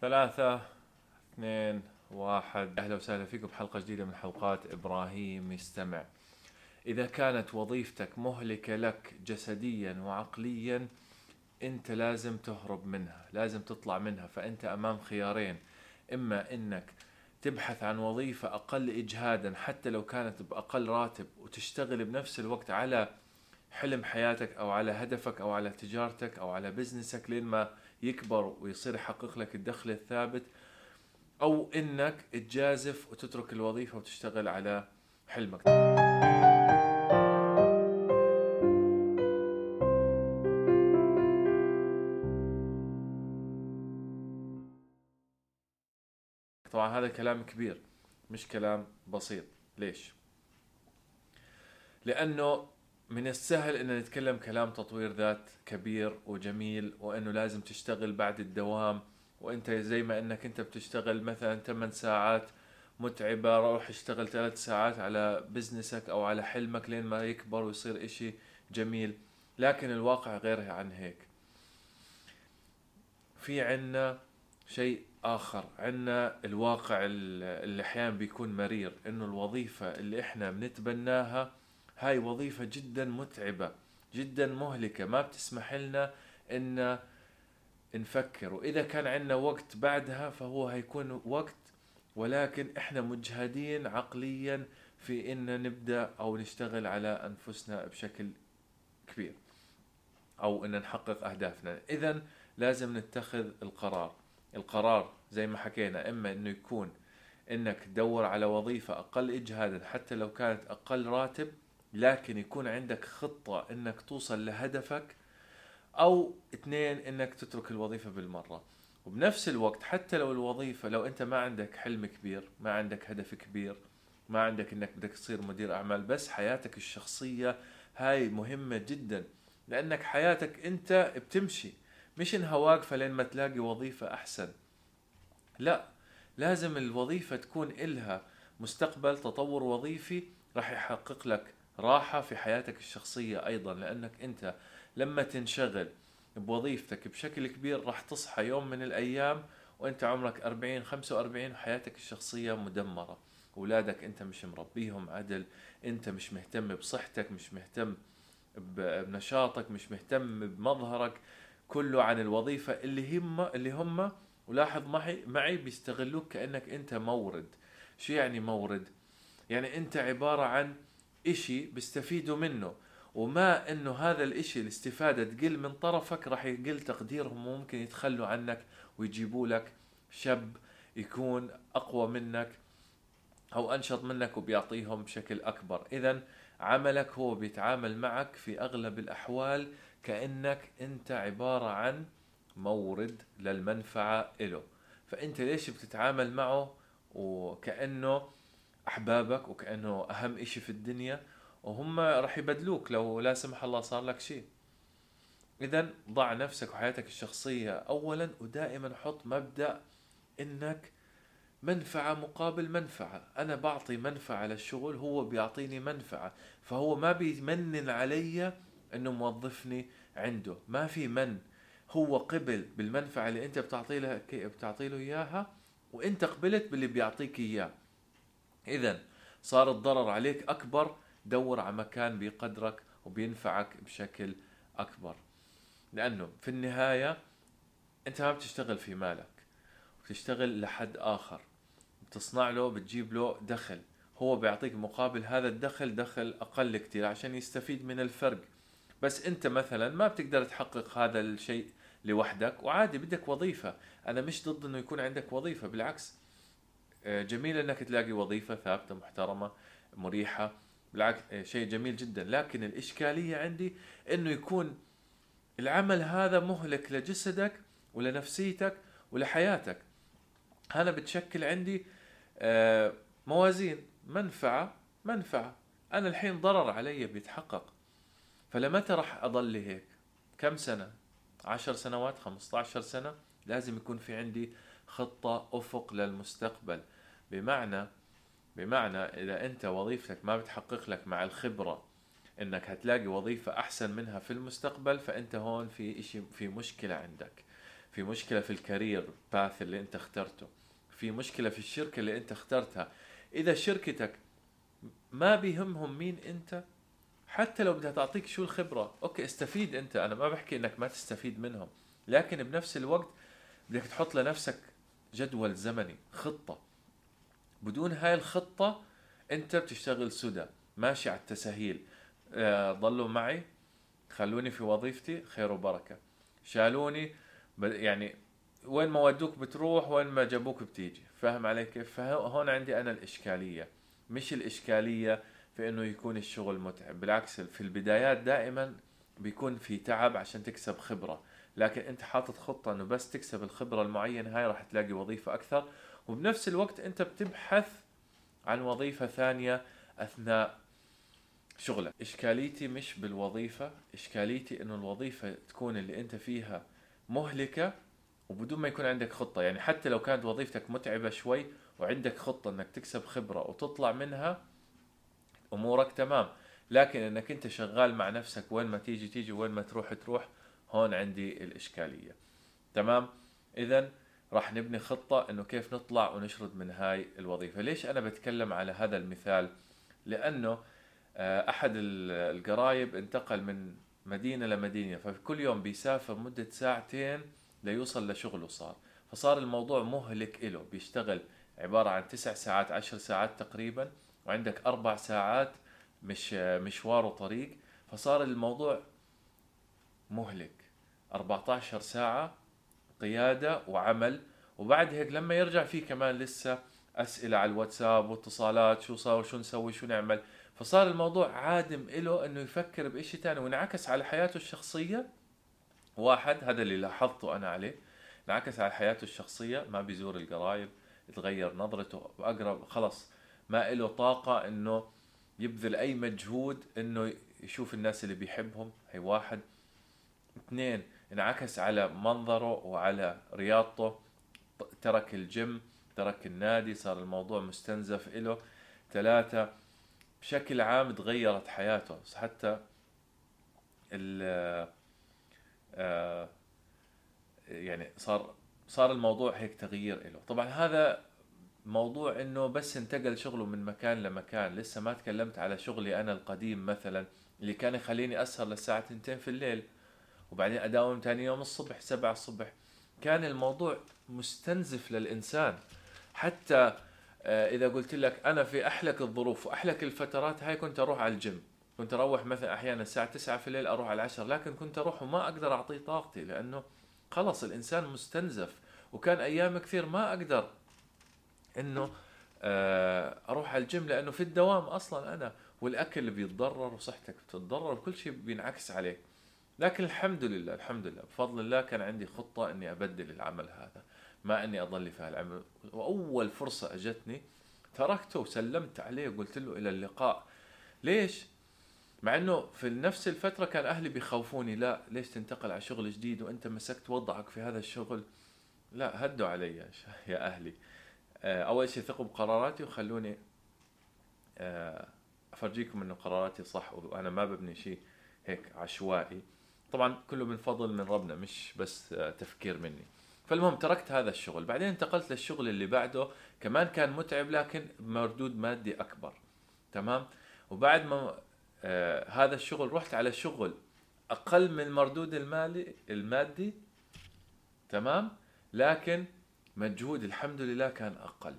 ثلاثة اثنين واحد. أهلا وسهلا فيكم بحلقة جديدة من حلقات إبراهيم يستمع. إذا كانت وظيفتك مهلكة لك جسديا وعقليا أنت لازم تهرب منها لازم تطلع منها. فأنت أمام خيارين إما أنك تبحث عن وظيفة أقل إجهادا حتى لو كانت بأقل راتب وتشتغل بنفس الوقت على حلم حياتك أو على هدفك أو على تجارتك أو على بزنسك لين ما يكبر ويصير يحقق لك الدخل الثابت أو إنك تجازف وتترك الوظيفة وتشتغل على حلمك. طبعا هذا كلام كبير مش كلام بسيط. ليش؟ لأنه من السهل إن نتكلم كلام تطوير ذات كبير وجميل وإنه لازم تشتغل بعد الدوام. وإنت زي ما إنك إنت بتشتغل مثلا 8 ساعات متعبة روح اشتغل ثلاث ساعات على بزنسك أو على حلمك لين ما يكبر ويصير إشي جميل. لكن الواقع غير عن هيك. في عنا شيء آخر. عنا الواقع اللي أحيانا بيكون مرير إنه الوظيفة اللي إحنا بنتبناها هاي وظيفة جدا متعبة جدا مهلكة. ما بتسمح لنا إن نفكر. وإذا كان عندنا وقت بعدها فهو هيكون وقت ولكن إحنا مجهدين عقليا في إن نبدأ أو نشتغل على أنفسنا بشكل كبير أو إن نحقق أهدافنا. اذا لازم نتخذ القرار. القرار زي ما حكينا إما إنه يكون إنك تدور على وظيفة أقل اجهادا حتى لو كانت أقل راتب لكن يكون عندك خطة إنك توصل لهدفك أو اثنين إنك تترك الوظيفة بالمرة. وبنفس الوقت حتى لو الوظيفة لو أنت ما عندك حلم كبير ما عندك هدف كبير ما عندك إنك بدك تصير مدير أعمال بس حياتك الشخصية هاي مهمة جدا لأنك حياتك أنت بتمشي. مش إنها واقفة لين ما تلاقي وظيفة أحسن. لا لازم الوظيفة تكون إلها مستقبل تطور وظيفي راح يحقق لك راحة في حياتك الشخصية أيضا لأنك أنت لما تنشغل بوظيفتك بشكل كبير راح تصحى يوم من الأيام وأنت عمرك 40 45 وحياتك الشخصية مدمرة. أولادك أنت مش مربيهم عدل أنت مش مهتم بصحتك مش مهتم بنشاطك مش مهتم بمظهرك كله عن الوظيفة اللي هم اللي هم ولاحظ معي معي بيستغلوك كأنك أنت مورد. شو يعني مورد؟ يعني أنت عبارة عن إشي بيستفيدوا منه. وما إنه هذا الإشي الاستفادة تقل من طرفك راح يقل تقديرهم وممكن يتخلوا عنك ويجيبوا لك شاب يكون أقوى منك أو أنشط منك وبيعطيهم بشكل أكبر. اذا عملك هو بيتعامل معك في أغلب الأحوال كأنك أنت عبارة عن مورد للمنفعة له فأنت ليش بتتعامل معه؟ وكأنه أحبابك وكأنه أهم إشي في الدنيا وهم راح يبدلوك. لو لا سمح الله صار لك شيء اذا ضع نفسك وحياتك الشخصية اولا ودائما حط مبدأ إنك منفعة مقابل منفعة. أنا بعطي منفعة للشغل هو بيعطيني منفعة. فهو ما بيمنن علي أنه موظفني عنده. ما في من هو قبل بالمنفعة اللي أنت بتعطي له بتعطي له إياها وأنت قبلت باللي بيعطيك إياه. إذا صار الضرر عليك أكبر. دور على مكان بيقدرك وبينفعك بشكل أكبر. لأنه في النهاية أنت ما بتشتغل في مالك بتشتغل لحد آخر. بتصنع له بتجيب له دخل. هو بيعطيك مقابل هذا الدخل دخل أقل كتير عشان يستفيد من الفرق. بس أنت مثلا ما بتقدر تحقق هذا الشيء لوحدك وعادي بدك وظيفة. أنا مش ضد إنه يكون عندك وظيفة بالعكس. جميل إنك تلاقي وظيفة ثابتة محترمة مريحة. بالعكس إيه، شيء جميل جدا. لكن الإشكالية عندي أنه يكون العمل هذا مهلك لجسدك ولنفسيتك ولحياتك. هذا بتشكل عندي آه، موازين منفعة منفعة. أنا الحين ضرر علي بيتحقق. فلمتى راح أضل هيك؟ كم سنة؟ عشر سنوات؟ خمسة عشر سنة؟ لازم يكون في عندي خطة أفق للمستقبل. بمعنى بمعنى إذا أنت وظيفتك ما بتحقق لك مع الخبرة إنك هتلاقي وظيفة أحسن منها في المستقبل فأنت هون في اشي في مشكلة عندك. في مشكلة في ال career path اللي أنت اخترته. في مشكلة في الشركة اللي أنت اخترتها. إذا شركتك ما بيهمهم مين أنت حتى لو بدها تعطيك شو الخبرة okay استفيد أنت. أنا ما بحكي إنك ما تستفيد منهم. لكن بنفس الوقت بدك تحط لنفسك جدول زمني خطة. بدون هاي الخطة أنت بتشتغل سدى ماشي على التسهيل آه، ضلوا معي خلوني في وظيفتي خير وبركة. شالوني يعني وين ما ودوك بتروح وين ما جابوك بتيجي. فاهم علي كيف؟ فهون عندي أنا الإشكالية. مش الإشكالية في إنه يكون الشغل متعب بالعكس في البدايات دائما بيكون في تعب عشان تكسب خبرة. لكن أنت حاطط خطة إنه بس تكسب الخبرة المعينة هاي راح تلاقي وظيفة أكثر. وبنفس الوقت أنت بتبحث عن وظيفة ثانية أثناء شغلك. إشكاليتي مش بالوظيفة إشكاليتي إنه الوظيفة تكون اللي أنت فيها مهلكة وبدون ما يكون عندك خطة. يعني حتى لو كانت وظيفتك متعبة شوي وعندك خطة إنك تكسب خبرة وتطلع منها أمورك تمام. لكن إنك أنت شغال مع نفسك وين ما تيجي تيجي وين ما تروح تروح هون عندي الإشكالية. تمام؟ اذا راح نبني خطة إنه كيف نطلع ونشرد من هاي الوظيفة. ليش أنا بتكلم على هذا المثال؟ لأنه آه، أحد القرايب انتقل من مدينة لمدينه فكل يوم بيسافر مدة ساعتين ليوصل لشغله صار. فصار الموضوع مهلك له بيشتغل عبارة عن تسع ساعات عشر ساعات تقريبا وعندك أربع ساعات مش مشوار وطريق فصار الموضوع مهلك. 14 ساعة قيادة وعمل وبعد هيك لما يرجع في كمان لسه أسئلة على الواتساب واتصالات شو صار وشو نسوي شو نعمل. فصار الموضوع عادم له إنه يفكر بشيء ثاني وانعكس على حياته الشخصية. واحد هذا اللي لاحظته أنا عليه انعكس على حياته الشخصية ما بيزور القرايب يتغير نظرته أقرب خلص ما له طاقة إنه يبذل أي مجهود إنه يشوف الناس اللي بيحبهم هي واحد. اثنين انعكس على منظره وعلى رياضته. ترك الجيم ترك النادي صار الموضوع مستنزف له ثلاثة بشكل عام تغيرت حياته. حتى ال آه، يعني صار صار الموضوع هيك تغيير له طبعا هذا موضوع إنه بس انتقل شغله من مكان لمكان. لسه ما تكلمت على شغلي أنا القديم مثلا اللي كان يخليني أسهر للساعة 2 في الليل وبعدين أداوم ثاني يوم الصبح 7 الصبح. كان الموضوع مستنزف للإنسان. حتى آه، إذا قلت لك أنا في أحلك الظروف وأحلك الفترات هاي كنت أروح على الجيم. كنت أروح مثلا أحيانا الساعة 9 في الليل أروح على العشر لكن كنت أروح وما أقدر أعطيه طاقتي لأنه خلص الإنسان مستنزف. وكان أيام كثير ما أقدر إنه آه، أروح على الجيم لأنه في الدوام أصلا أنا والأكل بيتضرر وصحتك بتتضرر وكل شيء بينعكس عليك. لكن الحمد لله الحمد لله بفضل الله كان عندي خطة إني أبدل العمل هذا ما إني أضل في هالعمل. وأول فرصة أجتني تركته وسلمت عليه وقلت له إلى اللقاء. ليش؟ مع إنه في نفس الفترة كان أهلي بيخوفوني لا ليش تنتقل على شغل جديد وأنت مسكت وضعك في هذا الشغل؟ لا هدوا علي يا أهلي. أول شيء ثقوا بقراراتي وخلوني آه، أفرجيكم إنه قراراتي صح وأنا ما ببني شيء هيك عشوائي. طبعا كله من فضل من ربنا مش بس آه، تفكير مني. فالمهم تركت هذا الشغل. بعدين انتقلت للشغل اللي بعده. كمان كان متعب لكن مردود مادي أكبر. تمام؟ وبعد ما آه هذا الشغل رحت على شغل أقل من المردود المالي المادي. تمام؟ لكن مجهود الحمد لله كان أقل.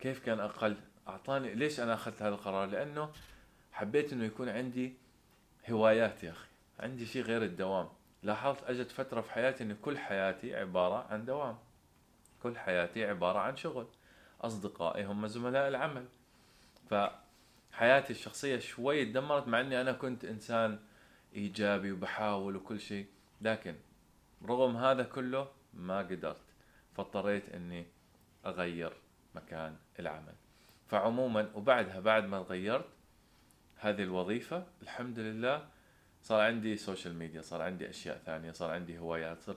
كيف كان أقل؟ اعطاني ليش أنا أخذت هذا القرار؟ لأنه حبيت إنه يكون عندي هوايات يا أخي. عندي شيء غير الدوام. لاحظت اجت فترة في حياتي إن كل حياتي عبارة عن دوام. كل حياتي عبارة عن شغل. أصدقائي هم زملاء العمل. فحياتي الشخصية شوي تدمرت مع إني أنا كنت إنسان إيجابي وبحاول وكل شيء. لكن رغم هذا كله ما قدرت. فاضطريت إني أغير مكان العمل. فعموما وبعدها بعد ما غيرت هذه الوظيفة الحمد لله صار عندي social media صار عندي أشياء ثانية صار عندي هوايات صرت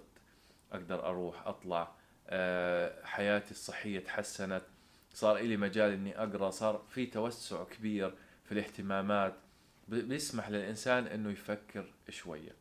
أقدر أروح أطلع آه، حياتي الصحية تحسنت صار لي مجال إني أقرأ صار في توسع كبير في الاهتمامات بيسمح للإنسان إنه يفكر شوية.